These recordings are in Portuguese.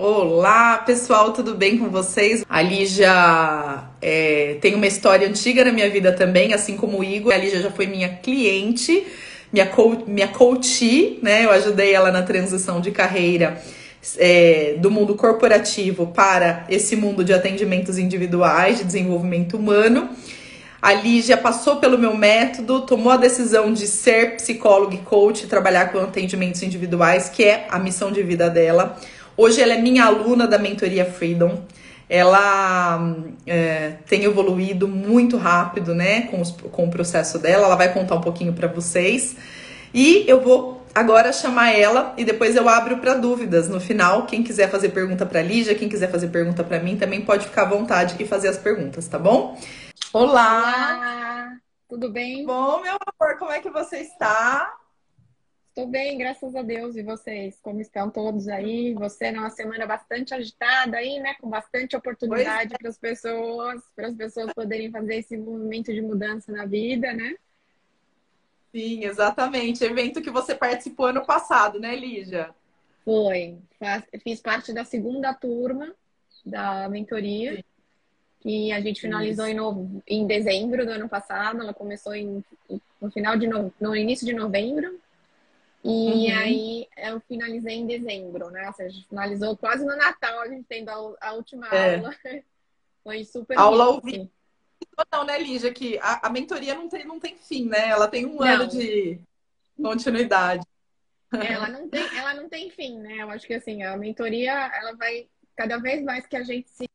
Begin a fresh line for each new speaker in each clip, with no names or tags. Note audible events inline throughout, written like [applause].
Olá, pessoal, tudo bem com vocês? A Lígia é, tem uma história antiga na minha vida também, assim como o Igor. A Lígia já foi minha cliente, minha, co minha coach, né? Eu ajudei ela na transição de carreira é, do mundo corporativo para esse mundo de atendimentos individuais, de desenvolvimento humano. A Lígia passou pelo meu método, tomou a decisão de ser psicóloga e coach, trabalhar com atendimentos individuais, que é a missão de vida dela. Hoje ela é minha aluna da mentoria Freedom. Ela é, tem evoluído muito rápido, né, com, os, com o processo dela. Ela vai contar um pouquinho para vocês. E eu vou agora chamar ela e depois eu abro para dúvidas no final. Quem quiser fazer pergunta para Lígia, quem quiser fazer pergunta para mim, também pode ficar à vontade e fazer as perguntas, tá bom?
Olá! Olá. Tudo bem?
Bom, meu amor, como é que você está?
Estou bem, graças a Deus. E vocês? Como estão todos aí? Você numa semana bastante agitada aí, né? Com bastante oportunidade é. para as pessoas, para as pessoas poderem fazer esse movimento de mudança na vida, né?
Sim, exatamente. Evento que você participou ano passado, né, Lígia?
Foi. Fiz parte da segunda turma da mentoria. Sim. Que a gente finalizou em, no... em dezembro do ano passado. Ela começou em... no final de no... no início de novembro e uhum. aí eu finalizei em dezembro, né? Ou seja, finalizou quase no Natal, a gente tendo a, a última é. aula. [laughs] Foi super
Aula ao vivo. Não, né, Lígia, que a, a, mentoria não tem, não tem fim, né? Ela tem um não. ano de continuidade.
É, ela não tem, ela não tem fim, né? Eu acho que assim, a mentoria, ela vai cada vez mais que a gente se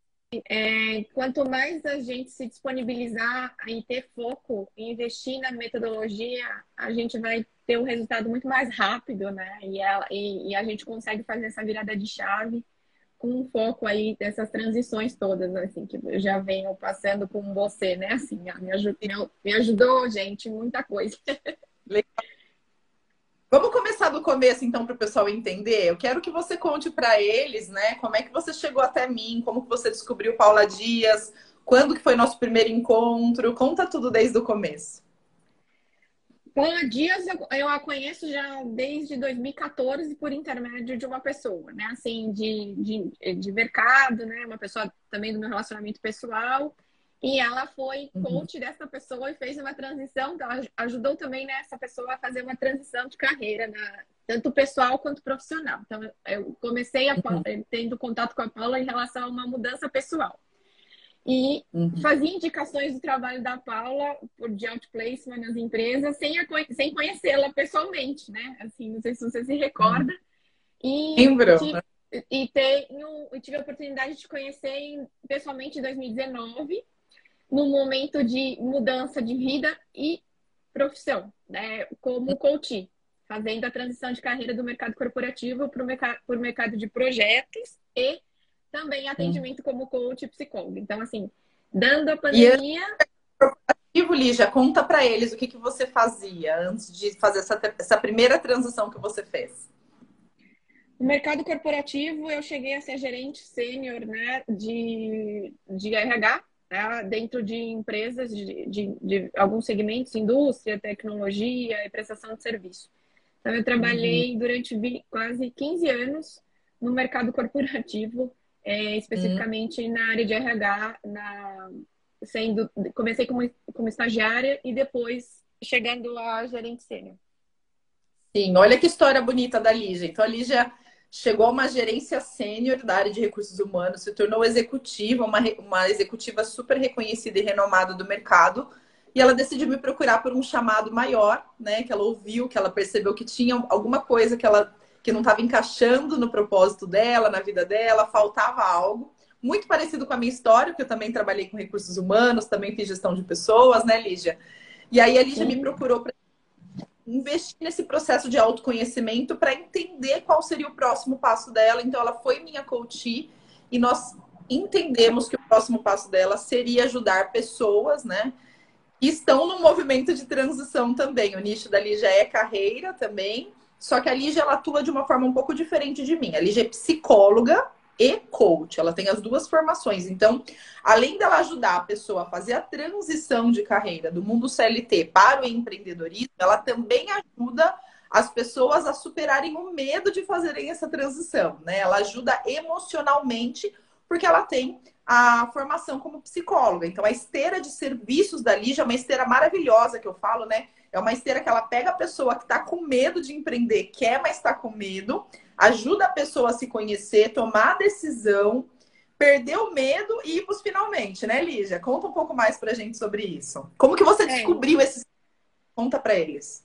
é, quanto mais a gente se disponibilizar e ter foco e investir na metodologia, a gente vai ter um resultado muito mais rápido, né? E a, e, e a gente consegue fazer essa virada de chave com um foco aí dessas transições todas, assim, que eu já venho passando com você, né? Assim, me ajudou, me ajudou gente, muita coisa.
Legal. Vamos começar do começo, então, para o pessoal entender. Eu quero que você conte para eles, né, como é que você chegou até mim, como que você descobriu Paula Dias, quando que foi nosso primeiro encontro. Conta tudo desde o começo.
Paula Dias, eu a conheço já desde 2014 por intermédio de uma pessoa, né? Assim, de, de, de mercado, né? Uma pessoa também do meu relacionamento pessoal. E ela foi uhum. coach uhum. dessa pessoa e fez uma transição, então ajudou também né, pessoa a fazer uma transição de carreira, na, tanto pessoal quanto profissional. Então, eu comecei a, uhum. tendo contato com a Paula em relação a uma mudança pessoal. E uhum. fazia indicações do trabalho da Paula por de outplacement nas empresas sem, a, sem conhecê-la pessoalmente, né? Assim, não sei se você se recorda.
E, Lembro.
Tive, e tenho, tive a oportunidade de conhecer pessoalmente em 2019 no momento de mudança de vida e profissão, né? Como coach, fazendo a transição de carreira do mercado corporativo para o mercado, mercado de projetos e também atendimento hum. como coach e psicólogo. Então, assim, dando a pandemia.
Corporativo, Lígia, conta para eles o que, que você fazia antes de fazer essa, essa primeira transição que você fez.
No mercado corporativo, eu cheguei a ser gerente sênior né, de, de RH né, dentro de empresas de, de, de, alguns segmentos, indústria, tecnologia e prestação de serviço. Então, eu trabalhei uhum. durante quase 15 anos no mercado [laughs] corporativo, é, especificamente uhum. na área de RH, na, sendo, comecei como, como estagiária e depois chegando a gerente sênior.
Sim, olha que história bonita da Lígia. Então, a Lígia chegou a uma gerência sênior da área de recursos humanos, se tornou executiva, uma, uma executiva super reconhecida e renomada do mercado. E ela decidiu me procurar por um chamado maior, né? Que ela ouviu, que ela percebeu que tinha alguma coisa que ela que não estava encaixando no propósito dela, na vida dela, faltava algo. Muito parecido com a minha história, porque eu também trabalhei com recursos humanos, também fiz gestão de pessoas, né, Lígia? E aí a Lígia Sim. me procurou para investir nesse processo de autoconhecimento para entender qual seria o próximo passo dela. Então, ela foi minha coach e nós entendemos que o próximo passo dela seria ajudar pessoas, né? Que estão no movimento de transição também. O nicho da Lígia é carreira também, só que a Lígia ela atua de uma forma um pouco diferente de mim. A Lígia é psicóloga e coach. Ela tem as duas formações. Então, além dela ajudar a pessoa a fazer a transição de carreira do mundo CLT para o empreendedorismo, ela também ajuda as pessoas a superarem o medo de fazerem essa transição, né? Ela ajuda emocionalmente porque ela tem a formação como psicóloga. Então, a esteira de serviços da Lígia é uma esteira maravilhosa que eu falo, né? É uma esteira que ela pega a pessoa que está com medo de empreender, quer, mas está com medo, ajuda a pessoa a se conhecer, tomar a decisão, perder o medo e ir para os finalmente, né, Lígia? Conta um pouco mais para a gente sobre isso. Como que você é. descobriu esses... Conta para eles.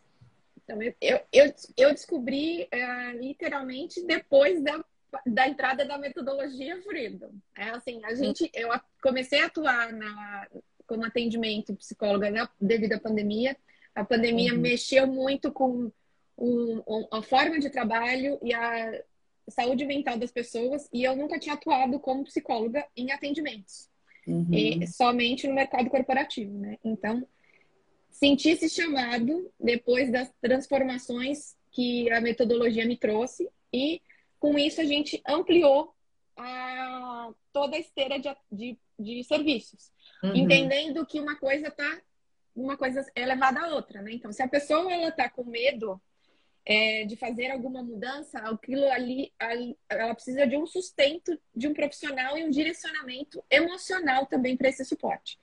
Então, eu, eu, eu descobri uh, literalmente depois da da entrada da metodologia Freedom. É assim, a gente, eu comecei a atuar na, como atendimento psicóloga na, devido à pandemia. A pandemia uhum. mexeu muito com um, um, a forma de trabalho e a saúde mental das pessoas e eu nunca tinha atuado como psicóloga em atendimentos, uhum. e, somente no mercado corporativo, né? Então, senti esse chamado depois das transformações que a metodologia me trouxe e com isso, a gente ampliou a, toda a esteira de, de, de serviços, uhum. entendendo que uma coisa tá uma coisa é levada à outra, né? Então, se a pessoa ela tá com medo é, de fazer alguma mudança, aquilo ali, ali, ela precisa de um sustento de um profissional e um direcionamento emocional também para esse suporte.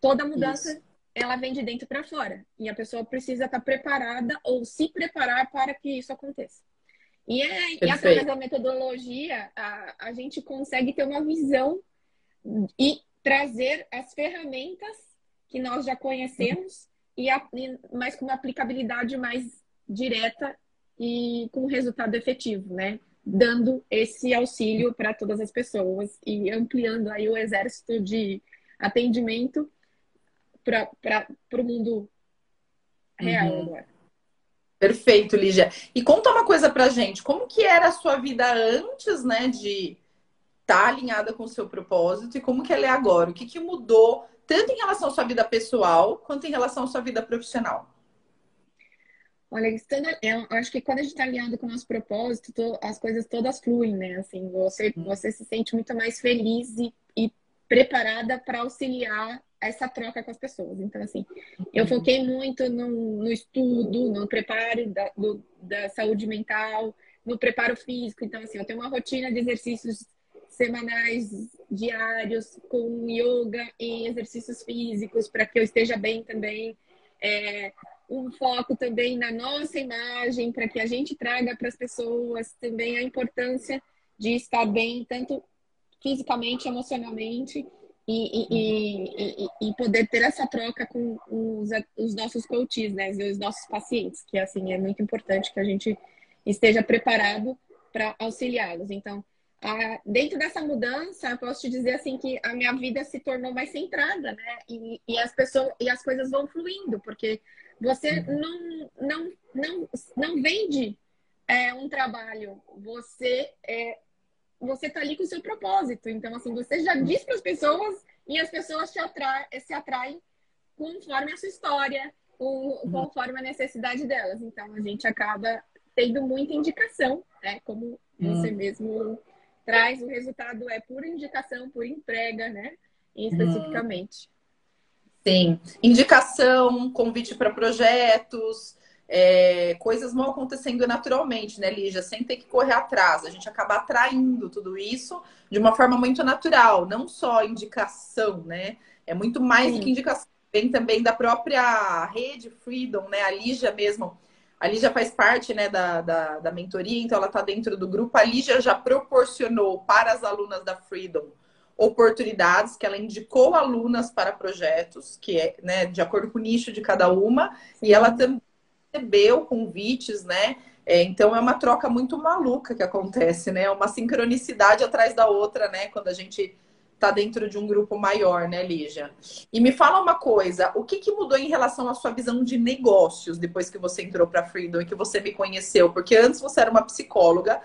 Toda mudança isso. ela vem de dentro para fora e a pessoa precisa estar tá preparada ou se preparar para que isso aconteça. E, é, e através da metodologia, a, a gente consegue ter uma visão e trazer as ferramentas que nós já conhecemos, e, a, mas com uma aplicabilidade mais direta e com resultado efetivo, né? Dando esse auxílio para todas as pessoas e ampliando aí o exército de atendimento para o mundo real uhum. agora.
Perfeito, Lígia. E conta uma coisa pra gente, como que era a sua vida antes, né, de estar tá alinhada com o seu propósito e como que ela é agora? O que, que mudou, tanto em relação à sua vida pessoal, quanto em relação à sua vida profissional?
Olha, eu acho que quando a gente está alinhado com o nosso propósito, as coisas todas fluem, né? Assim, você, hum. você se sente muito mais feliz e, e preparada para auxiliar essa troca com as pessoas. Então, assim, eu uhum. foquei muito no, no estudo, no preparo da, do, da saúde mental, no preparo físico. Então, assim, eu tenho uma rotina de exercícios semanais, diários, com yoga e exercícios físicos, para que eu esteja bem também. É, um foco também na nossa imagem, para que a gente traga para as pessoas também a importância de estar bem, tanto fisicamente, emocionalmente e, e, e, e, poder ter essa troca com os, os nossos coaches, né, os nossos pacientes, que assim é muito importante que a gente esteja preparado para auxiliá-los. Então, a, dentro dessa mudança, eu posso te dizer assim que a minha vida se tornou mais centrada, né? E, e as pessoas e as coisas vão fluindo, porque você não não não não vende é, um trabalho, você é, você tá ali com o seu propósito. Então, assim, você já diz para as pessoas e as pessoas se, atra se atraem conforme a sua história, uhum. conforme a necessidade delas. Então, a gente acaba tendo muita indicação, né? Como você uhum. mesmo traz, o resultado é por indicação, por entrega, né? Especificamente.
Sim. Indicação, convite para projetos, é, coisas vão acontecendo naturalmente, né, Lígia? Sem ter que correr atrás. A gente acaba atraindo tudo isso de uma forma muito natural, não só indicação, né? É muito mais Sim. do que indicação. Vem também da própria rede Freedom, né? A Lígia mesmo. A Lígia faz parte né, da, da, da mentoria, então ela está dentro do grupo. A Lígia já proporcionou para as alunas da Freedom oportunidades que ela indicou alunas para projetos, que é né, de acordo com o nicho de cada uma, e ela também recebeu convites, né? É, então é uma troca muito maluca que acontece, né? Uma sincronicidade atrás da outra, né? Quando a gente está dentro de um grupo maior, né, Lígia? E me fala uma coisa, o que, que mudou em relação à sua visão de negócios depois que você entrou para Freedom e que você me conheceu? Porque antes você era uma psicóloga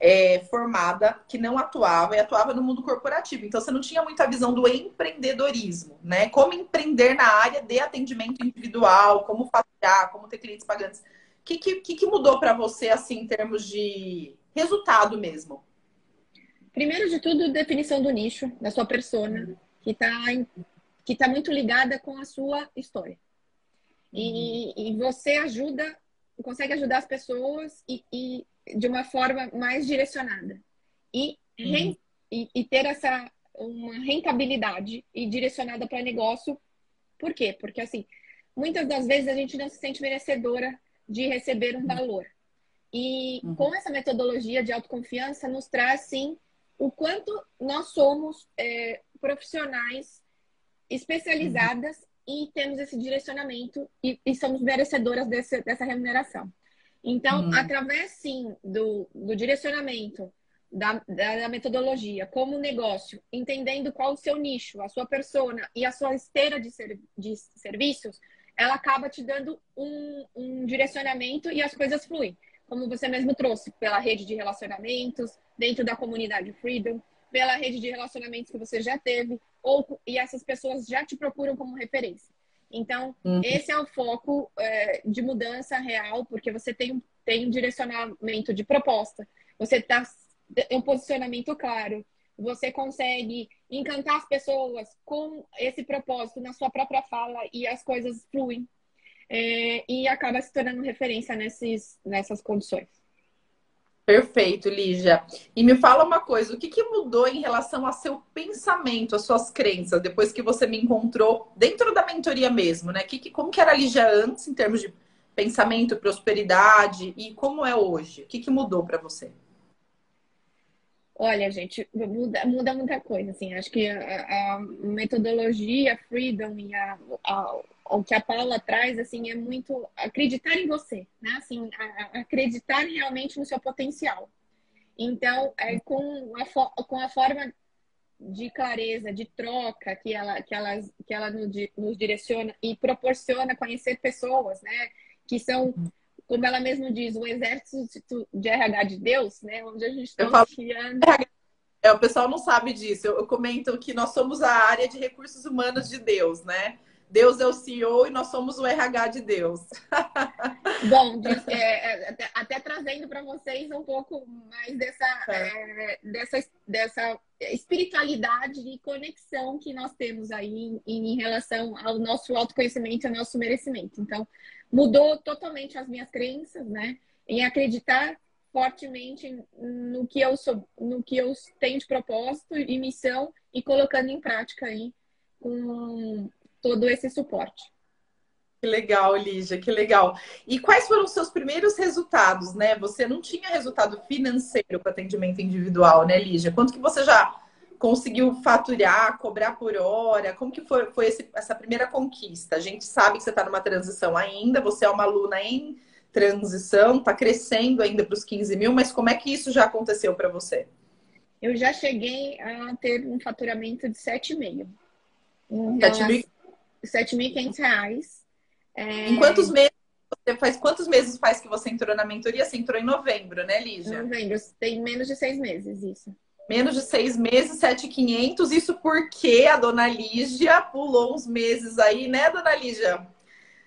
é, formada que não atuava e atuava no mundo corporativo. Então você não tinha muita visão do empreendedorismo, né? Como empreender na área de atendimento individual, como faturar, como ter clientes pagantes. O que, que, que mudou para você assim em termos de resultado mesmo?
Primeiro de tudo, definição do nicho, da sua persona, que está que tá muito ligada com a sua história. E, e você ajuda consegue ajudar as pessoas e, e de uma forma mais direcionada. E, uhum. e, e ter essa uma rentabilidade e direcionada para negócio. Por quê? Porque assim, muitas das vezes a gente não se sente merecedora de receber um valor. E uhum. com essa metodologia de autoconfiança nos traz sim o quanto nós somos é, profissionais especializadas uhum. e temos esse direcionamento e, e somos merecedoras desse, dessa remuneração. Então, uhum. através sim do, do direcionamento da, da, metodologia como negócio, entendendo qual o seu nicho, a sua persona e a sua esteira de, ser, de serviços, ela acaba te dando um, um direcionamento e as coisas fluem. Como você mesmo trouxe, pela rede de relacionamentos, dentro da comunidade Freedom, pela rede de relacionamentos que você já teve, ou, e essas pessoas já te procuram como referência. Então, uhum. esse é o foco é, de mudança real, porque você tem, tem um direcionamento de proposta, você está um posicionamento claro. Você consegue encantar as pessoas com esse propósito na sua própria fala e as coisas fluem. É, e acaba se tornando referência nesses, nessas condições.
Perfeito, Lígia. E me fala uma coisa, o que, que mudou em relação ao seu pensamento, às suas crenças, depois que você me encontrou dentro da mentoria mesmo, né? Que, que, como que era a Lígia antes, em termos de pensamento, prosperidade, e como é hoje? O que, que mudou para você?
Olha, gente, muda, muda muita coisa, assim. Acho que a, a metodologia, Freedom e a, a, o que a Paula traz, assim, é muito acreditar em você, né? Assim, a, acreditar realmente no seu potencial. Então, é, com, a, com a forma de clareza, de troca que ela, que ela, que ela nos direciona e proporciona conhecer pessoas, né? Que são como ela mesma diz, o exército de RH de Deus, né? Onde a gente está
criando. É, o pessoal não sabe disso. Eu, eu, comento que nós somos a área de recursos humanos de Deus, né? Deus é o CEO e nós somos o RH de Deus. [laughs]
Bom, é, é, até, até, trazendo para vocês um pouco mais dessa, é. é. dessa, dessa espiritualidade e conexão que nós temos aí em, em relação ao nosso autoconhecimento e ao nosso merecimento. Então, mudou totalmente as minhas crenças, né? Em acreditar fortemente no que eu sou, no que eu tenho de propósito e missão e colocando em prática aí com todo esse suporte.
Que legal, Lígia, que legal. E quais foram os seus primeiros resultados, né? Você não tinha resultado financeiro para atendimento individual, né, Lígia? Quanto que você já conseguiu faturar, cobrar por hora? Como que foi, foi esse, essa primeira conquista? A gente sabe que você está numa transição ainda, você é uma aluna em transição, está crescendo ainda para os 15 mil, mas como é que isso já aconteceu para você?
Eu já cheguei a ter um faturamento de 7,5. 7.500 reais.
É... Em quantos meses? Faz quantos meses faz que você entrou na mentoria? Você entrou em novembro, né, Lígia?
Novembro, tem menos de seis meses, isso.
Menos de seis meses, 7,500. Isso porque a dona Lígia pulou uns meses aí, né, dona Lígia?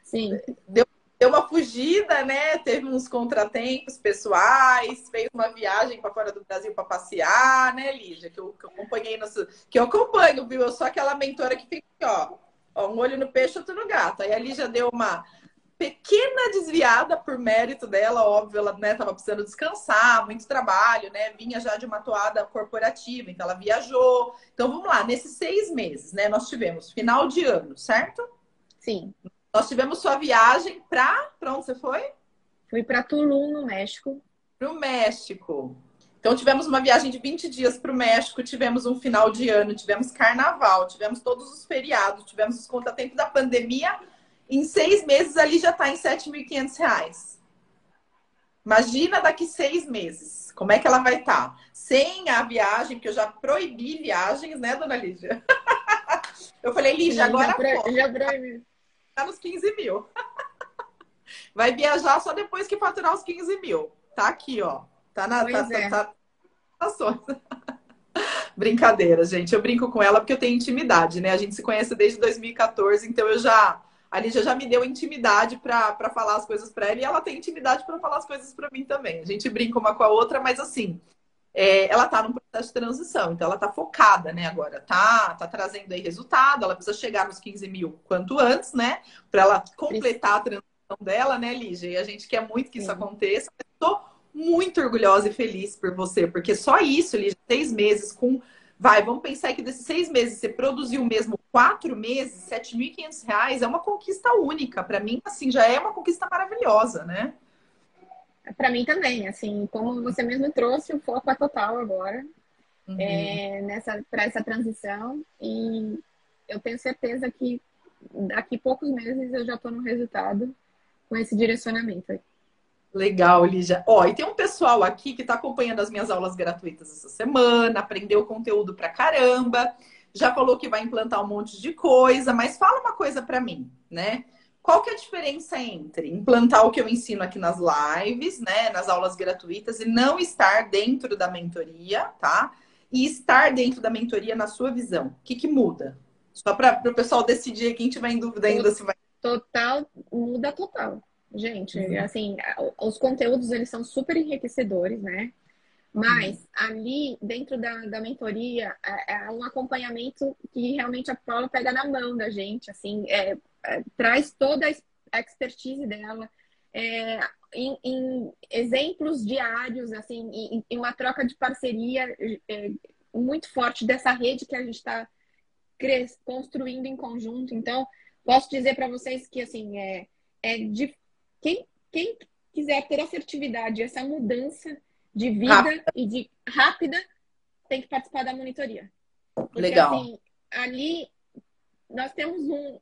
Sim.
Deu, deu uma fugida, né? Teve uns contratempos pessoais, fez uma viagem para fora do Brasil para passear, né, Lígia? Que eu, que eu acompanhei no, que eu acompanho, viu? Eu sou aquela mentora que fica, ó, ó, um olho no peixe, outro no gato. Aí a Lígia deu uma pequena desviada por mérito dela, óbvio, ela né, tava precisando descansar, muito trabalho, né? Vinha já de uma toada corporativa, então ela viajou. Então vamos lá, nesses seis meses, né? Nós tivemos final de ano, certo?
Sim.
Nós tivemos sua viagem para. Para onde você foi?
Fui para Tulum, no México.
Para o México. Então tivemos uma viagem de 20 dias para o México, tivemos um final de ano, tivemos carnaval, tivemos todos os feriados, tivemos os contratempos da pandemia em seis meses ali já está em 7.500 reais. Imagina daqui seis meses, como é que ela vai estar? Tá? Sem a viagem, porque eu já proibi viagens, né, dona Lígia? [laughs] eu falei, Lígia, agora já, pro, já proibi. Tá nos 15 mil. [laughs] vai viajar só depois que faturar os 15 mil. Tá aqui, ó. Tá na. Pois tá, é. tá, tá, [laughs] Brincadeira, gente. Eu brinco com ela porque eu tenho intimidade, né? A gente se conhece desde 2014, então eu já a Lígia já me deu intimidade para falar as coisas para ela e ela tem intimidade para falar as coisas para mim também. A gente brinca uma com a outra, mas assim, é, ela está num processo de transição, então ela está focada, né, agora, tá, tá trazendo aí resultado, ela precisa chegar nos 15 mil quanto antes, né, para ela completar a transição dela, né, Lígia? E a gente quer muito que isso aconteça. Estou muito orgulhosa e feliz por você, porque só isso, Lígia, seis meses com. Vai, vamos pensar que desses seis meses você produziu mesmo quatro meses, R$ 7.500, é uma conquista única. Para mim, assim, já é uma conquista maravilhosa, né?
Para mim também, assim, como você mesmo trouxe, o foco é total agora uhum. é, nessa para essa transição e eu tenho certeza que daqui poucos meses eu já estou no resultado com esse direcionamento.
Legal, Lígia. Ó, e tem um pessoal aqui que está acompanhando as minhas aulas gratuitas essa semana, aprendeu conteúdo pra caramba, já falou que vai implantar um monte de coisa, mas fala uma coisa para mim, né? Qual que é a diferença entre implantar o que eu ensino aqui nas lives, né, nas aulas gratuitas e não estar dentro da mentoria, tá? E estar dentro da mentoria na sua visão. O que, que muda? Só para o pessoal decidir, quem tiver em dúvida ainda se vai.
Total, muda total. Gente, uhum. assim, os conteúdos eles são super enriquecedores, né? Mas uhum. ali, dentro da, da mentoria, é, é, um acompanhamento que realmente a Paula pega na mão da gente, assim, é, é, traz toda a expertise dela, é, em, em, exemplos diários, assim, em, em, uma troca de parceria é, muito forte dessa rede que a gente está construindo em conjunto. Então, posso dizer para vocês que, assim, é, é quem, quem quiser ter assertividade, essa mudança de vida rápida. e de rápida, tem que participar da monitoria. Porque,
Legal.
Assim, ali nós temos um.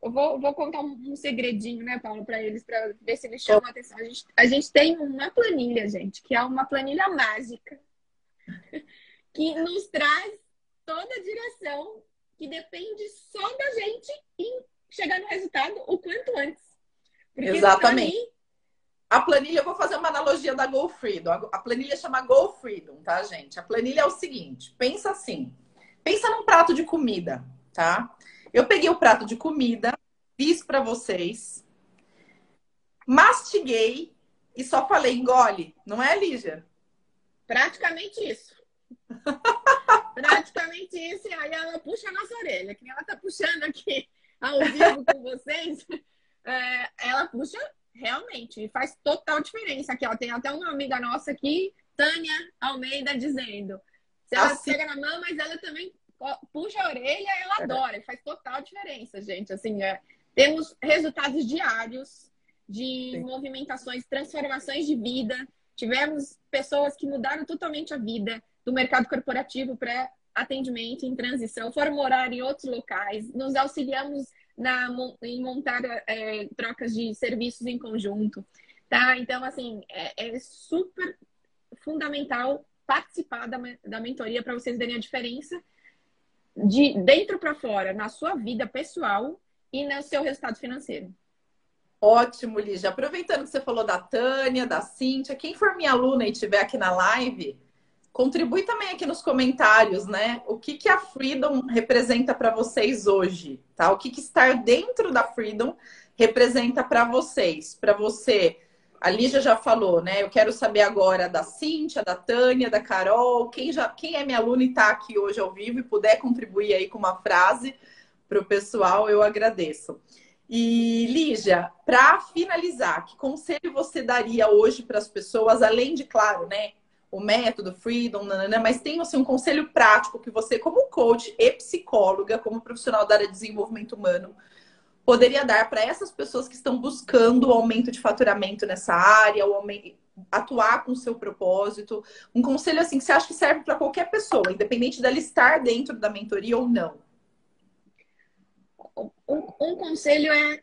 Eu vou, vou contar um, segredinho, né, Paulo, para eles, para ver se eles chamam a atenção. A gente, a gente tem uma planilha, gente, que é uma planilha mágica, [laughs] que nos traz toda a direção que depende só da gente em chegar no resultado o quanto antes.
Porque Exatamente. Mim... A planilha, eu vou fazer uma analogia da Go Freedom. A planilha chama Go Freedom, tá, gente? A planilha é o seguinte: pensa assim. Pensa num prato de comida, tá? Eu peguei o prato de comida, fiz para vocês, mastiguei e só falei engole, não é, Lígia?
Praticamente isso. [laughs] Praticamente isso, e aí ela puxa a nossa orelha, que ela tá puxando aqui ao vivo com vocês. É, ela puxa realmente, faz total diferença. Aqui, ó, tem até uma amiga nossa aqui, Tânia Almeida, dizendo. Se ela assim... pega na mão, mas ela também puxa a orelha, ela é. adora, faz total diferença, gente. Assim, é, temos resultados diários de Sim. movimentações, transformações de vida. Tivemos pessoas que mudaram totalmente a vida do mercado corporativo para atendimento em transição, foram morar em outros locais, nos auxiliamos na, em montar é, trocas de serviços em conjunto, tá? Então, assim, é, é super fundamental participar da, da mentoria para vocês verem a diferença de dentro para fora, na sua vida pessoal e no seu resultado financeiro.
Ótimo, Lígia. Aproveitando que você falou da Tânia, da Cíntia, quem for minha aluna e estiver aqui na live, Contribui também aqui nos comentários, né? O que, que a Freedom representa para vocês hoje, tá? O que, que estar dentro da Freedom representa para vocês? Para você, a Lígia já falou, né? Eu quero saber agora da Cíntia, da Tânia, da Carol, quem, já, quem é minha aluna e está aqui hoje ao vivo e puder contribuir aí com uma frase para o pessoal, eu agradeço. E Lígia, para finalizar, que conselho você daria hoje para as pessoas, além de, claro, né, o método Freedom, nanana, mas tem assim, um conselho prático que você, como coach e psicóloga, como profissional da área de desenvolvimento humano, poderia dar para essas pessoas que estão buscando o aumento de faturamento nessa área, o aumento, atuar com o seu propósito. Um conselho assim que você acha que serve para qualquer pessoa, independente dela estar dentro da mentoria ou não.
Um, um conselho é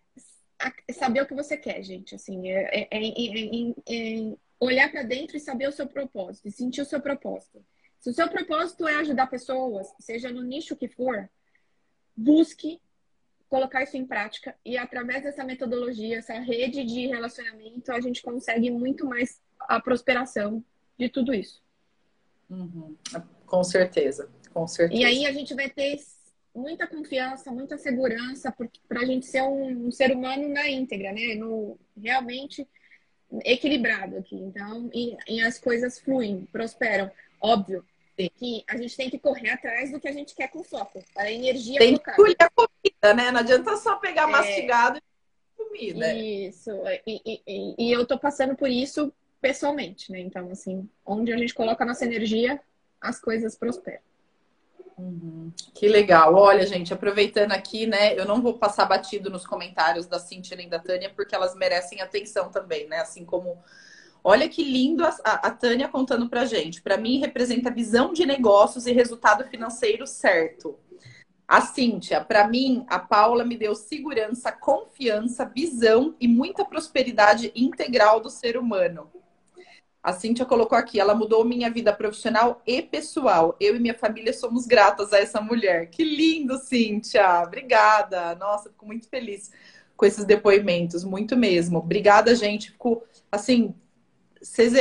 saber o que você quer, gente. Assim, é, é, é, é olhar para dentro e saber o seu propósito, e sentir o seu propósito. Se o seu propósito é ajudar pessoas, seja no nicho que for, busque colocar isso em prática e através dessa metodologia, essa rede de relacionamento, a gente consegue muito mais a prosperação de tudo isso.
Uhum. Com certeza, com certeza.
E aí a gente vai ter muita confiança, muita segurança para a gente ser um, um, ser humano na íntegra, né? No, realmente equilibrado aqui. Então, e, e as coisas fluem, prosperam. Óbvio Sim. que a gente tem que correr atrás do que a gente quer com foco. A energia
Tem que colher a comida, né? Não adianta só pegar é... mastigado e comida.
Isso. E, e, e eu tô passando por isso pessoalmente, né? Então, assim, onde a gente coloca a nossa energia, as coisas prosperam.
Uhum. Que legal. Olha, gente, aproveitando aqui, né? Eu não vou passar batido nos comentários da Cintia nem da Tânia, porque elas merecem atenção também, né? Assim como. Olha que lindo a, a, Tânia contando pra gente. Para mim, representa visão de negócios e resultado financeiro certo. A Cíntia, para mim, a Paula me deu segurança, confiança, visão e muita prosperidade integral do ser humano. A Cíntia colocou aqui, ela mudou minha vida profissional e pessoal. Eu e minha família somos gratas a essa mulher. Que lindo, Cíntia! Obrigada! Nossa, fico muito feliz com esses depoimentos, muito mesmo. Obrigada, gente. Fico, assim, vocês,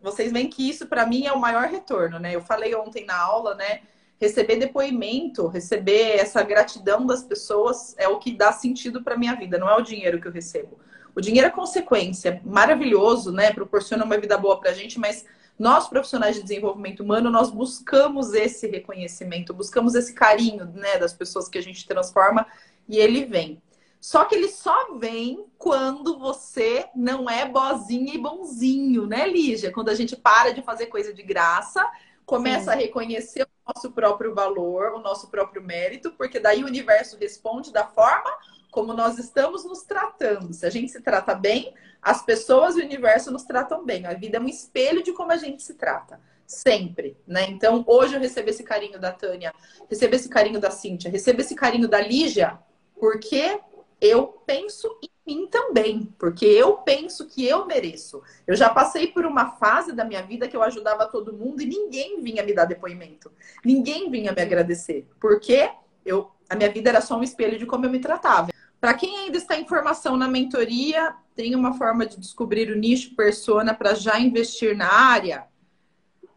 vocês veem que isso para mim é o maior retorno, né? Eu falei ontem na aula, né? Receber depoimento, receber essa gratidão das pessoas é o que dá sentido para minha vida, não é o dinheiro que eu recebo. O dinheiro é consequência, maravilhoso, né? Proporciona uma vida boa para a gente, mas nós, profissionais de desenvolvimento humano, nós buscamos esse reconhecimento, buscamos esse carinho, né, das pessoas que a gente transforma e ele vem. Só que ele só vem quando você não é bozinha e bonzinho, né, Lígia? Quando a gente para de fazer coisa de graça, começa Sim. a reconhecer o nosso próprio valor, o nosso próprio mérito, porque daí o universo responde da forma como nós estamos nos tratando. Se a gente se trata bem, as pessoas e o universo nos tratam bem. A vida é um espelho de como a gente se trata. Sempre, né? Então, hoje eu recebo esse carinho da Tânia, recebo esse carinho da Cíntia, recebo esse carinho da Lígia, porque eu penso em mim também, porque eu penso que eu mereço. Eu já passei por uma fase da minha vida que eu ajudava todo mundo e ninguém vinha me dar depoimento. Ninguém vinha me agradecer, porque eu a minha vida era só um espelho de como eu me tratava. Para quem ainda está em formação na mentoria, tem uma forma de descobrir o nicho persona para já investir na área?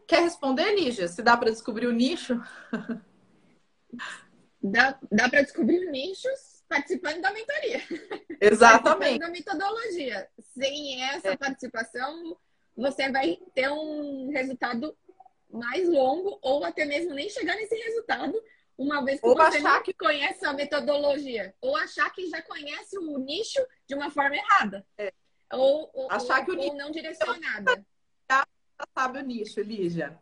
Quer responder, Lígia? Se dá para descobrir o nicho? [laughs]
Dá, dá para descobrir nichos participando da mentoria. [laughs]
Exatamente.
da metodologia. Sem essa é. participação, você vai ter um resultado mais longo ou até mesmo nem chegar nesse resultado, uma vez que ou você achar que conhece a metodologia, ou achar que já conhece o nicho de uma forma errada. É. Ou, ou, achar ou, que o nicho não direcionada.
Já sabe o nicho, Lígia.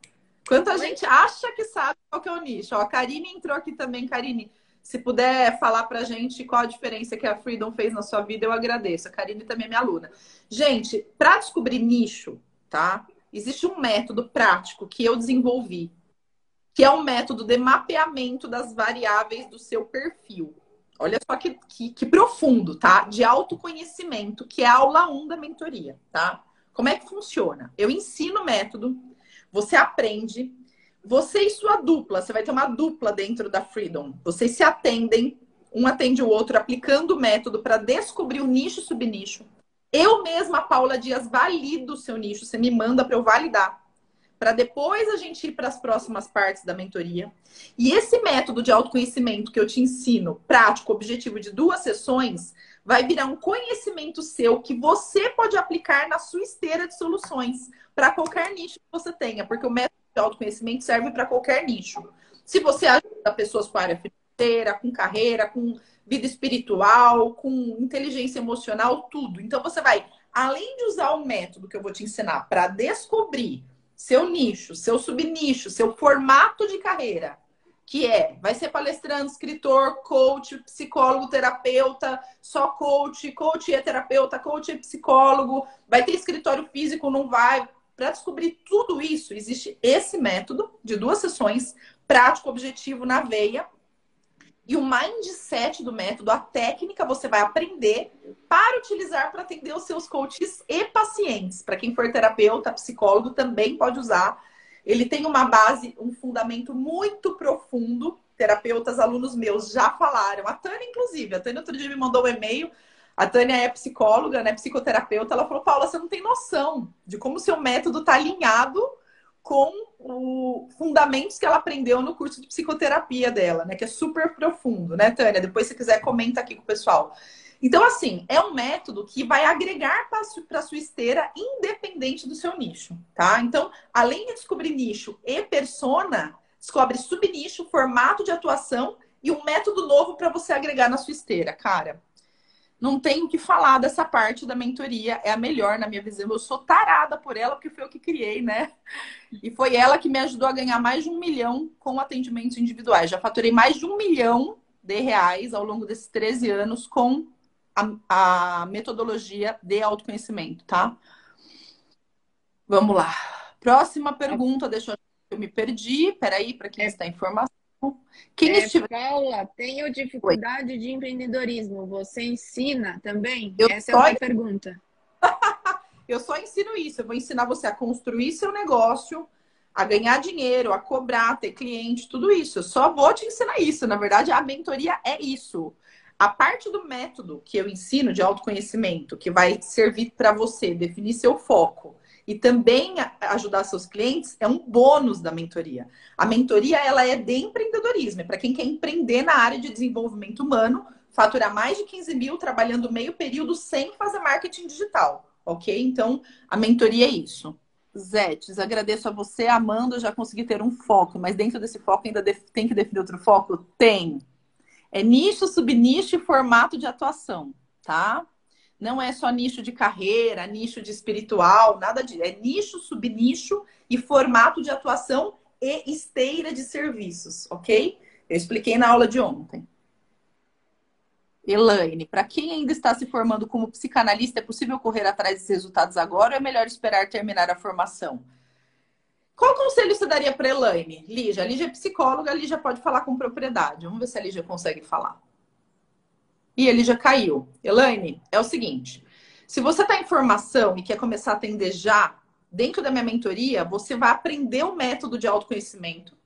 Quanta Oi? gente acha que sabe qual que é o nicho. Ó, a Karine entrou aqui também, Karine. Se puder falar pra gente qual a diferença que a Freedom fez na sua vida, eu agradeço. A Karine também é minha aluna. Gente, para descobrir nicho, tá? Existe um método prático que eu desenvolvi que é um método de mapeamento das variáveis do seu perfil. Olha só que, que, que, profundo, tá? De autoconhecimento, que é a aula 1 da mentoria, tá? Como é que funciona? Eu ensino o método, você aprende, você e sua dupla, você vai ter uma dupla dentro da Freedom. Vocês se atendem, um atende o outro, aplicando o método para descobrir o nicho e subnicho. Eu mesma, Paula Dias, valido o seu nicho, você me manda para eu validar para depois a gente ir para as próximas partes da mentoria. E esse método de autoconhecimento que eu te ensino, prático, objetivo de duas sessões, vai virar um conhecimento seu que você pode aplicar na sua esteira de soluções para qualquer nicho que você tenha, porque o método de autoconhecimento serve para qualquer nicho. Se você ajuda pessoas com área financeira, com carreira, com vida espiritual, com inteligência emocional, tudo. Então você vai, além de usar o método que eu vou te ensinar para descobrir seu nicho, seu subnicho, seu formato de carreira, que é, vai ser palestrante, escritor, coach, psicólogo, terapeuta, só coach, coach é terapeuta, coach é psicólogo, vai ter escritório físico, não vai. Para descobrir tudo isso, existe esse método de duas sessões, prático, objetivo na veia, e o mindset do método, a técnica, você vai aprender para utilizar para atender os seus coaches e pacientes. Para quem for terapeuta, psicólogo, também pode usar. Ele tem uma base, um fundamento muito profundo. Terapeutas, alunos meus já falaram. A Tânia, inclusive. A Tânia outro dia me mandou um e-mail. A Tânia é psicóloga, né? Psicoterapeuta. Ela falou, Paula, você não tem noção de como o seu método está alinhado com os fundamentos que ela aprendeu no curso de psicoterapia dela, né? Que é super profundo, né, Tânia? Depois, se quiser, comenta aqui com o pessoal. Então, assim, é um método que vai agregar para a sua esteira, independente do seu nicho, tá? Então, além de descobrir nicho e persona, descobre subnicho, formato de atuação e um método novo para você agregar na sua esteira, cara. Não tenho que falar dessa parte da mentoria, é a melhor na minha visão. Eu sou tarada por ela, porque foi eu que criei, né? E foi ela que me ajudou a ganhar mais de um milhão com atendimentos individuais. Já faturei mais de um milhão de reais ao longo desses 13 anos com a, a metodologia de autoconhecimento, tá? Vamos lá. Próxima pergunta, deixa eu eu me perdi. Peraí, para quem é. está em informação.
Quem é, estiver... Paula, tenho dificuldade Oi. de empreendedorismo. Você ensina também? Eu Essa só... é a pergunta. [laughs]
eu só ensino isso. Eu vou ensinar você a construir seu negócio, a ganhar dinheiro, a cobrar, ter cliente, tudo isso. Eu só vou te ensinar isso. Na verdade, a mentoria é isso. A parte do método que eu ensino de autoconhecimento, que vai servir para você definir seu foco e também ajudar seus clientes é um bônus da mentoria. A mentoria ela é de empreendedorismo, é para quem quer empreender na área de desenvolvimento humano, faturar mais de 15 mil trabalhando meio período sem fazer marketing digital, ok? Então, a mentoria é isso. Zetes, agradeço a você, Amanda, eu já consegui ter um foco, mas dentro desse foco ainda tem que definir outro foco? Tem. É nicho, subnicho e formato de atuação, tá? Não é só nicho de carreira, nicho de espiritual, nada disso. É nicho, subnicho e formato de atuação e esteira de serviços, ok? Eu expliquei na aula de ontem. Elaine, para quem ainda está se formando como psicanalista, é possível correr atrás desses resultados agora ou é melhor esperar terminar a formação? Qual conselho você daria para Elaine? Lígia, a Lígia é psicóloga, a Lígia pode falar com propriedade. Vamos ver se a Lígia consegue falar e ele já caiu. Elaine, é o seguinte: se você está em formação e quer começar a atender já, dentro da minha mentoria, você vai aprender o método de autoconhecimento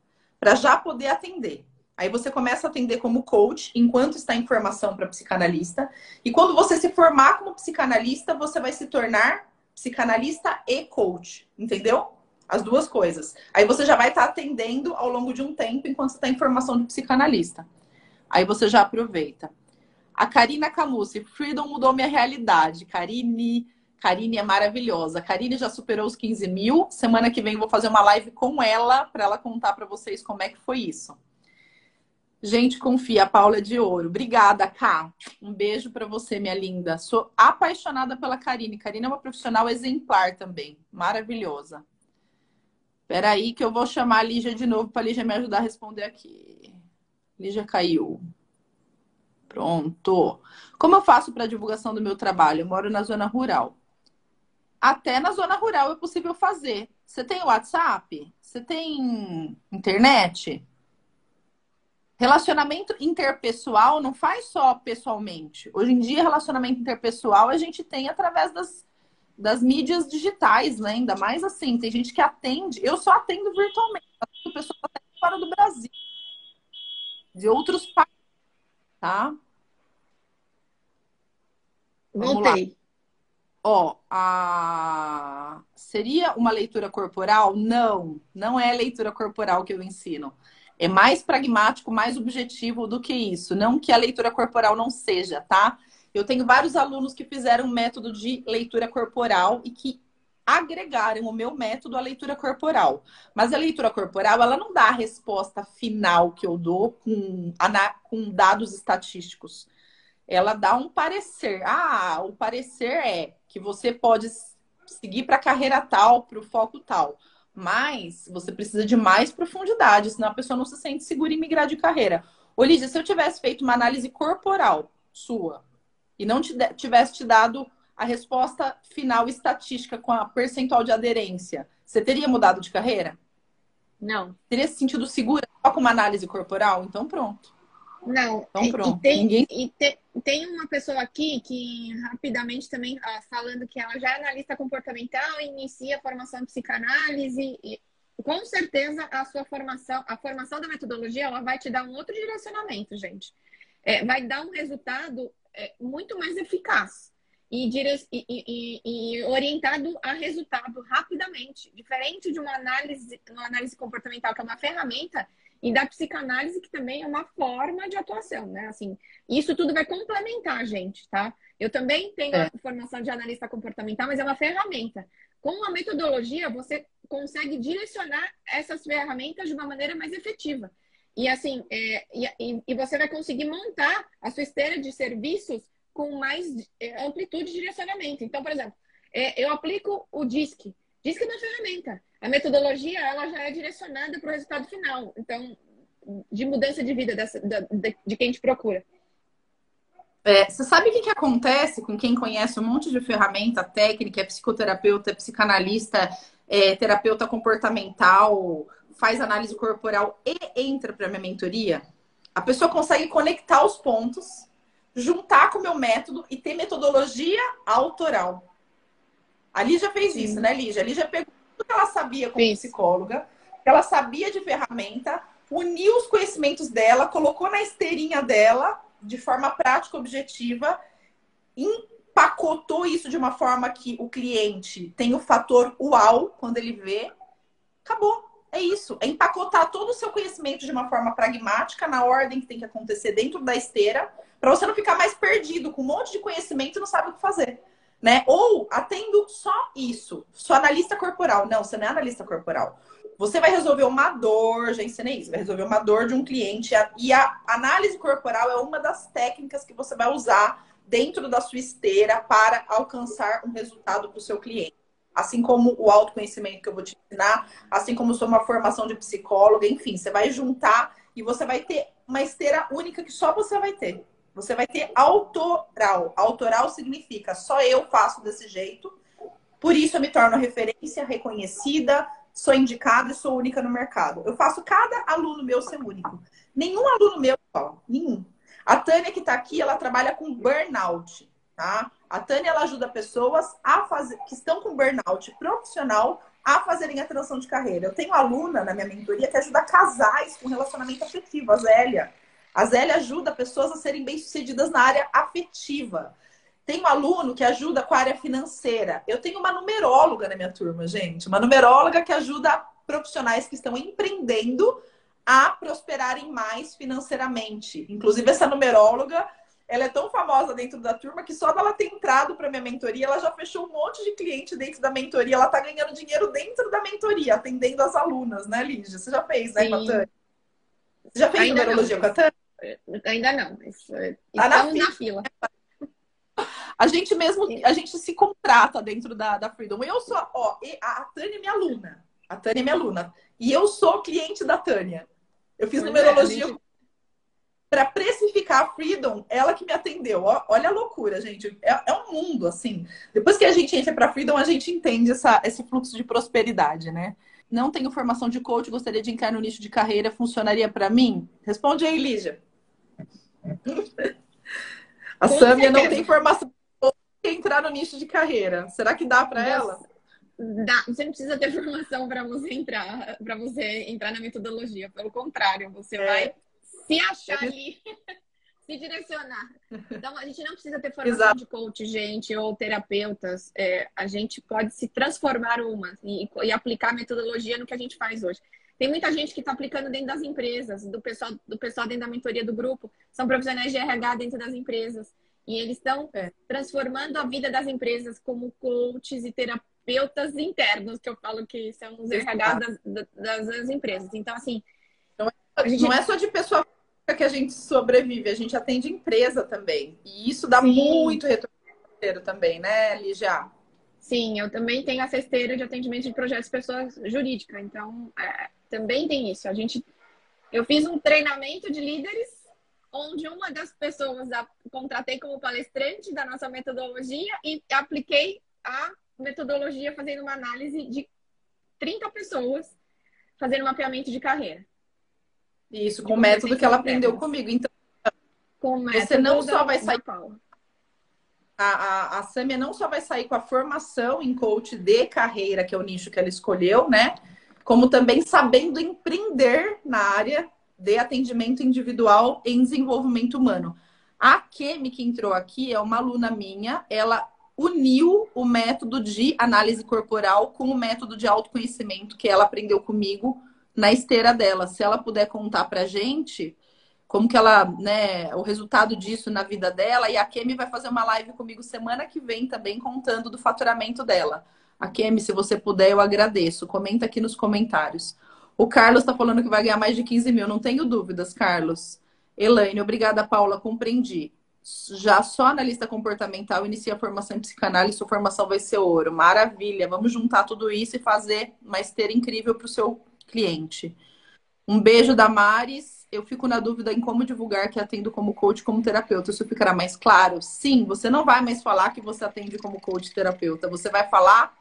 para já poder atender. Aí você começa a atender como coach enquanto está em formação para psicanalista. E quando você se formar como psicanalista, você vai se tornar psicanalista e coach, entendeu? As duas coisas. Aí você já vai estar tá atendendo ao longo de um tempo enquanto está em formação de psicanalista. Aí você já aproveita. A Karina Camusi, Freedom mudou minha realidade. Karine, Karine é maravilhosa. Karine já superou os 15 mil. Semana que vem vou fazer uma live com ela para ela contar para vocês como é que foi isso. Gente, confia, a Paula é de ouro. Obrigada, Ká. Um beijo para você, minha linda. Sou apaixonada pela Karine. Karine é uma profissional exemplar também. Maravilhosa. Peraí que eu vou chamar a Lígia de novo para a Lígia me ajudar a responder aqui. Lígia caiu. Pronto. Como eu faço para divulgação do meu trabalho? Eu moro na zona rural. Até na zona rural é possível fazer. Você tem WhatsApp? Você tem internet? Relacionamento interpessoal não faz só pessoalmente. Hoje em dia, relacionamento interpessoal a gente tem através das, das mídias digitais, né? Ainda mais assim, tem gente que atende. Eu só atendo virtualmente. A pessoa está fora do Brasil, de outros países, tá?
Voltei.
Ó, a... seria uma leitura corporal? Não, não é leitura corporal que eu ensino. É mais pragmático, mais objetivo do que isso. Não que a leitura corporal não seja, tá? Eu tenho vários alunos que fizeram um método de leitura corporal e que agregaram o meu método à leitura corporal. Mas a leitura corporal, ela não dá a resposta final que eu dou com, com dados estatísticos ela dá um parecer. Ah, o parecer é que você pode seguir para a carreira tal, para o foco tal. Mas você precisa de mais profundidade, senão a pessoa não se sente segura em migrar de carreira. Ô, Lídia, se eu tivesse feito uma análise corporal sua e não te tivesse te dado a resposta final estatística com a percentual de aderência, você teria mudado de carreira?
Não.
Teria se sentido segura só com uma análise corporal? Então pronto.
Não, então, pronto. E, tem, Ninguém... e te, tem uma pessoa aqui que rapidamente também ah, falando que ela já é analista comportamental e inicia a formação de psicanálise. E, com certeza a sua formação, a formação da metodologia, ela vai te dar um outro direcionamento, gente. É, vai dar um resultado é, muito mais eficaz e, dire... e, e, e, orientado a resultado rapidamente, diferente de uma análise, uma análise comportamental que é uma ferramenta e da psicanálise, que também é uma forma de atuação, né? Assim, isso tudo vai complementar a gente, tá? Eu também tenho é. a formação de analista comportamental, mas é uma ferramenta. Com a metodologia, você consegue direcionar essas ferramentas de uma maneira mais efetiva. E assim, é, e, e você vai conseguir montar a sua esteira de serviços com mais é, amplitude de direcionamento. Então, por exemplo, é, eu aplico o DISC. DISC é uma ferramenta. A metodologia ela já é direcionada para o resultado final. Então, de mudança de vida dessa, de, de quem te procura.
É, você sabe o que, que acontece com quem conhece um monte de ferramenta técnica, é psicoterapeuta, é psicanalista, é terapeuta comportamental, faz análise corporal e entra para minha mentoria? A pessoa consegue conectar os pontos, juntar com o meu método e ter metodologia autoral. A Lígia fez Sim. isso, né, Lígia? A Lígia pegou que ela sabia como Sim. psicóloga, que ela sabia de ferramenta, uniu os conhecimentos dela, colocou na esteirinha dela de forma prática, objetiva, empacotou isso de uma forma que o cliente tem o fator uau quando ele vê. Acabou. É isso. É empacotar todo o seu conhecimento de uma forma pragmática, na ordem que tem que acontecer dentro da esteira, para você não ficar mais perdido com um monte de conhecimento e não sabe o que fazer. Né? Ou atendo só isso, sou analista corporal. Não, você não é analista corporal. Você vai resolver uma dor, já ensinei isso, vai resolver uma dor de um cliente. E a análise corporal é uma das técnicas que você vai usar dentro da sua esteira para alcançar um resultado para o seu cliente. Assim como o autoconhecimento que eu vou te ensinar, assim como sou uma formação de psicóloga, enfim, você vai juntar e você vai ter uma esteira única que só você vai ter. Você vai ter autoral. Autoral significa só eu faço desse jeito, por isso eu me torno referência, reconhecida, sou indicada e sou única no mercado. Eu faço cada aluno meu ser único. Nenhum aluno meu igual, nenhum. A Tânia que está aqui, ela trabalha com burnout, tá? A Tânia ela ajuda pessoas a fazer que estão com burnout profissional a fazerem a transição de carreira. Eu tenho aluna na minha mentoria que ajuda casais com relacionamento afetivo, a Zélia. A Zélia ajuda pessoas a serem bem-sucedidas na área afetiva. Tem um aluno que ajuda com a área financeira. Eu tenho uma numeróloga na minha turma, gente. Uma numeróloga que ajuda profissionais que estão empreendendo a prosperarem mais financeiramente. Inclusive, essa numeróloga, ela é tão famosa dentro da turma que só dela ter entrado para minha mentoria, ela já fechou um monte de cliente dentro da mentoria. Ela está ganhando dinheiro dentro da mentoria, atendendo as alunas, né, Lígia? Você já fez, né, com a Tânia? Você já fez Ainda numerologia não, com a Tânia?
Ainda não, mas eh, tá estamos na fila. Na fila.
A gente mesmo, a gente se contrata dentro da, da Freedom. Eu sou, ó, a Tânia é minha aluna. A Tânia é minha aluna. E eu sou cliente da Tânia. Eu fiz pois numerologia é, gente... para precificar a Freedom, ela que me atendeu. Ó, olha a loucura, gente. É, é, um mundo, assim. Depois que a gente entra para Freedom, a gente entende essa, esse fluxo de prosperidade, né? Não tenho formação de coach, gostaria de entrar no nicho de carreira, funcionaria para mim? Responde aí, Lígia. A Samia não tem formação entrar no nicho de carreira. Será que dá para ela?
Dá. Você não precisa ter formação para você entrar, para você entrar na metodologia. Pelo contrário, você é. vai se achar ali, [laughs] se direcionar. Então, a gente não precisa ter formação Exato. de coach, gente, ou terapeutas. É, a gente pode se transformar uma e, e aplicar a metodologia no que a gente faz hoje. Tem muita gente que está aplicando dentro das empresas, do pessoal, do pessoal dentro da mentoria do grupo, são profissionais de RH dentro das empresas. E eles estão é. transformando a vida das empresas como coaches e terapeutas internos, que eu falo que são os RH das, das, das, empresas. Então, assim.
Não é, gente... não é só de pessoa que a gente sobrevive, a gente atende empresa também. E isso dá Sim. muito retorno também, né, Lígia?
Sim, eu também tenho essa esteira de atendimento de projetos de pessoas jurídicas. Então, é, também tem isso. A gente, eu fiz um treinamento de líderes onde uma das pessoas a contratei como palestrante da nossa metodologia e apliquei a metodologia fazendo uma análise de 30 pessoas fazendo um mapeamento de carreira.
Isso, com o método que ela aprendeu comigo. Então, com você não só vai sair. A, a, a Samia não só vai sair com a formação em coach de carreira, que é o nicho que ela escolheu, né? Como também sabendo empreender na área de atendimento individual em desenvolvimento humano. A Kemi, que entrou aqui, é uma aluna minha, ela uniu o método de análise corporal com o método de autoconhecimento que ela aprendeu comigo na esteira dela. Se ela puder contar pra gente como que ela, né, o resultado disso na vida dela, e a Kemi vai fazer uma live comigo semana que vem também contando do faturamento dela. A Kemi, se você puder, eu agradeço. Comenta aqui nos comentários. O Carlos está falando que vai ganhar mais de 15 mil. Não tenho dúvidas, Carlos. Elaine, obrigada, Paula. Compreendi. já só analista comportamental inicia a formação em psicanálise, sua formação vai ser ouro. Maravilha, vamos juntar tudo isso e fazer uma esteira incrível para o seu cliente. Um beijo da Maris. Eu fico na dúvida em como divulgar que atendo como coach como terapeuta. Isso ficará mais claro? Sim, você não vai mais falar que você atende como coach terapeuta. Você vai falar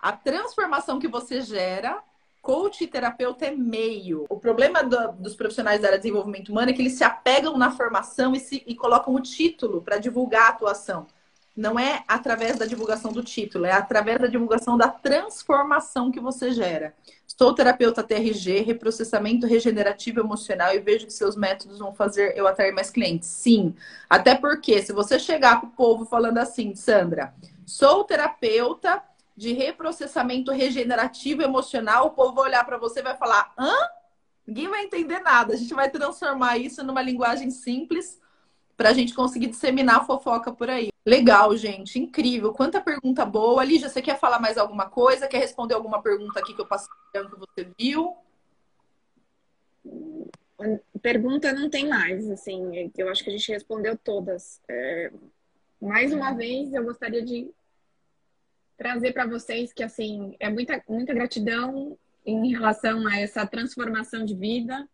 a transformação que você gera Coach e terapeuta é meio. O problema do, dos profissionais da área de desenvolvimento humano é que eles se apegam na formação e, se, e colocam o título para divulgar a atuação. Não é através da divulgação do título, é através da divulgação da transformação que você gera. Sou terapeuta TRG, reprocessamento regenerativo emocional e vejo que seus métodos vão fazer eu atrair mais clientes. Sim. Até porque, se você chegar para o povo falando assim, Sandra, sou terapeuta de reprocessamento regenerativo emocional, o povo vai olhar para você e vai falar: hã? Ninguém vai entender nada. A gente vai transformar isso numa linguagem simples para a gente conseguir disseminar fofoca por aí. Legal, gente. Incrível. Quanta pergunta boa. Lígia, você quer falar mais alguma coisa? Quer responder alguma pergunta aqui que eu passei que você viu?
Pergunta não tem mais, assim. Eu acho que a gente respondeu todas. É... Mais uma vez, eu gostaria de trazer para vocês que assim é muita muita gratidão em relação a essa transformação de vida.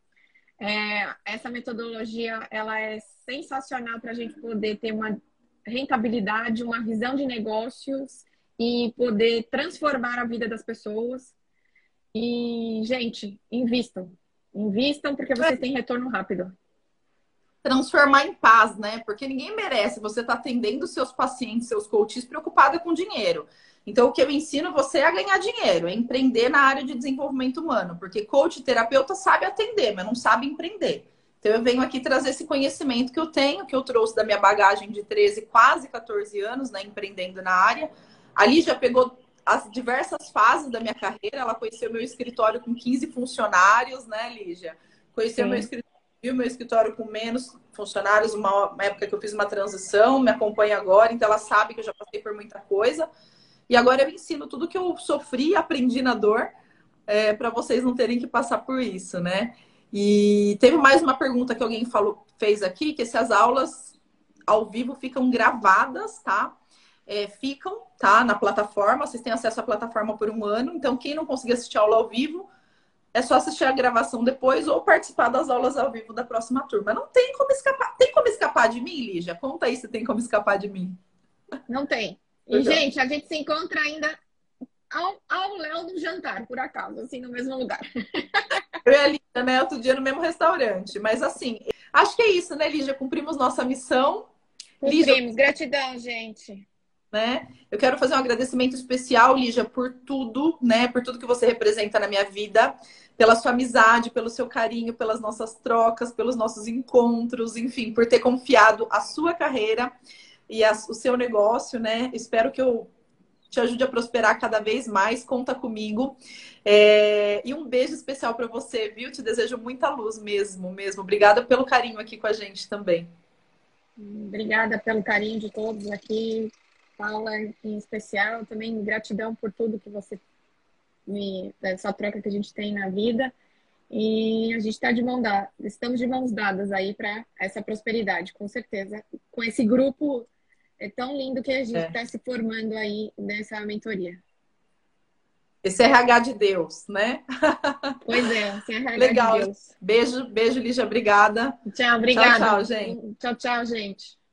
É, essa metodologia ela é sensacional para a gente poder ter uma rentabilidade, uma visão de negócios e poder transformar a vida das pessoas. E, gente, invistam. Invistam porque vocês têm retorno rápido.
Transformar em paz, né? Porque ninguém merece você estar tá atendendo seus pacientes, seus coaches preocupada com dinheiro. Então, o que eu ensino você é a ganhar dinheiro, é empreender na área de desenvolvimento humano, porque coach terapeuta sabe atender, mas não sabe empreender. Então, eu venho aqui trazer esse conhecimento que eu tenho, que eu trouxe da minha bagagem de 13, quase 14 anos, né, empreendendo na área. Ali já pegou as diversas fases da minha carreira, ela conheceu meu escritório com 15 funcionários, né, Lígia? Conheceu Sim. meu escritório viu meu escritório com menos funcionários, uma, época que eu fiz uma transição, me acompanha agora, então ela sabe que eu já passei por muita coisa. E agora eu ensino tudo que eu sofri aprendi na dor é, para vocês não terem que passar por isso, né? E teve mais uma pergunta que alguém falou, fez aqui, que se as aulas ao vivo ficam gravadas, tá? É, ficam, tá? Na plataforma, vocês têm acesso à plataforma por um ano. Então, quem não conseguir assistir a aula ao vivo, é só assistir a gravação depois ou participar das aulas ao vivo da próxima turma. Não tem como escapar. Tem como escapar de mim, Lígia? Conta aí se tem como escapar de mim.
Não tem. E, gente, a gente se encontra ainda ao, ao Léo no jantar, por acaso, assim, no mesmo lugar.
Eu e a Lígia, né? Outro dia no mesmo restaurante. Mas assim, acho que é isso, né, Lígia? Cumprimos nossa missão.
Cumprimos. Lígia, Gratidão, gente.
Né? Eu quero fazer um agradecimento especial, Lígia, por tudo, né? Por tudo que você representa na minha vida, pela sua amizade, pelo seu carinho, pelas nossas trocas, pelos nossos encontros, enfim, por ter confiado a sua carreira e a, o seu negócio, né? Espero que eu te ajude a prosperar cada vez mais. Conta comigo. É... E um beijo especial para você, viu? Te desejo muita luz mesmo, mesmo. Obrigada pelo carinho aqui com a gente também.
Obrigada pelo carinho de todos aqui. Paula, em especial, também gratidão por tudo que você me. essa troca que a gente tem na vida. E a gente está de mão dada, estamos de mãos dadas aí para essa prosperidade, com certeza. Com esse grupo é tão lindo que a gente está é. se formando aí nessa mentoria.
Esse RH de Deus, né? [laughs]
Pois é, esse RH
Legal.
de Deus.
Beijo, beijo, Lígia, obrigada.
Tchau, obrigada.
Tchau, tchau, gente.
Tchau, tchau, gente.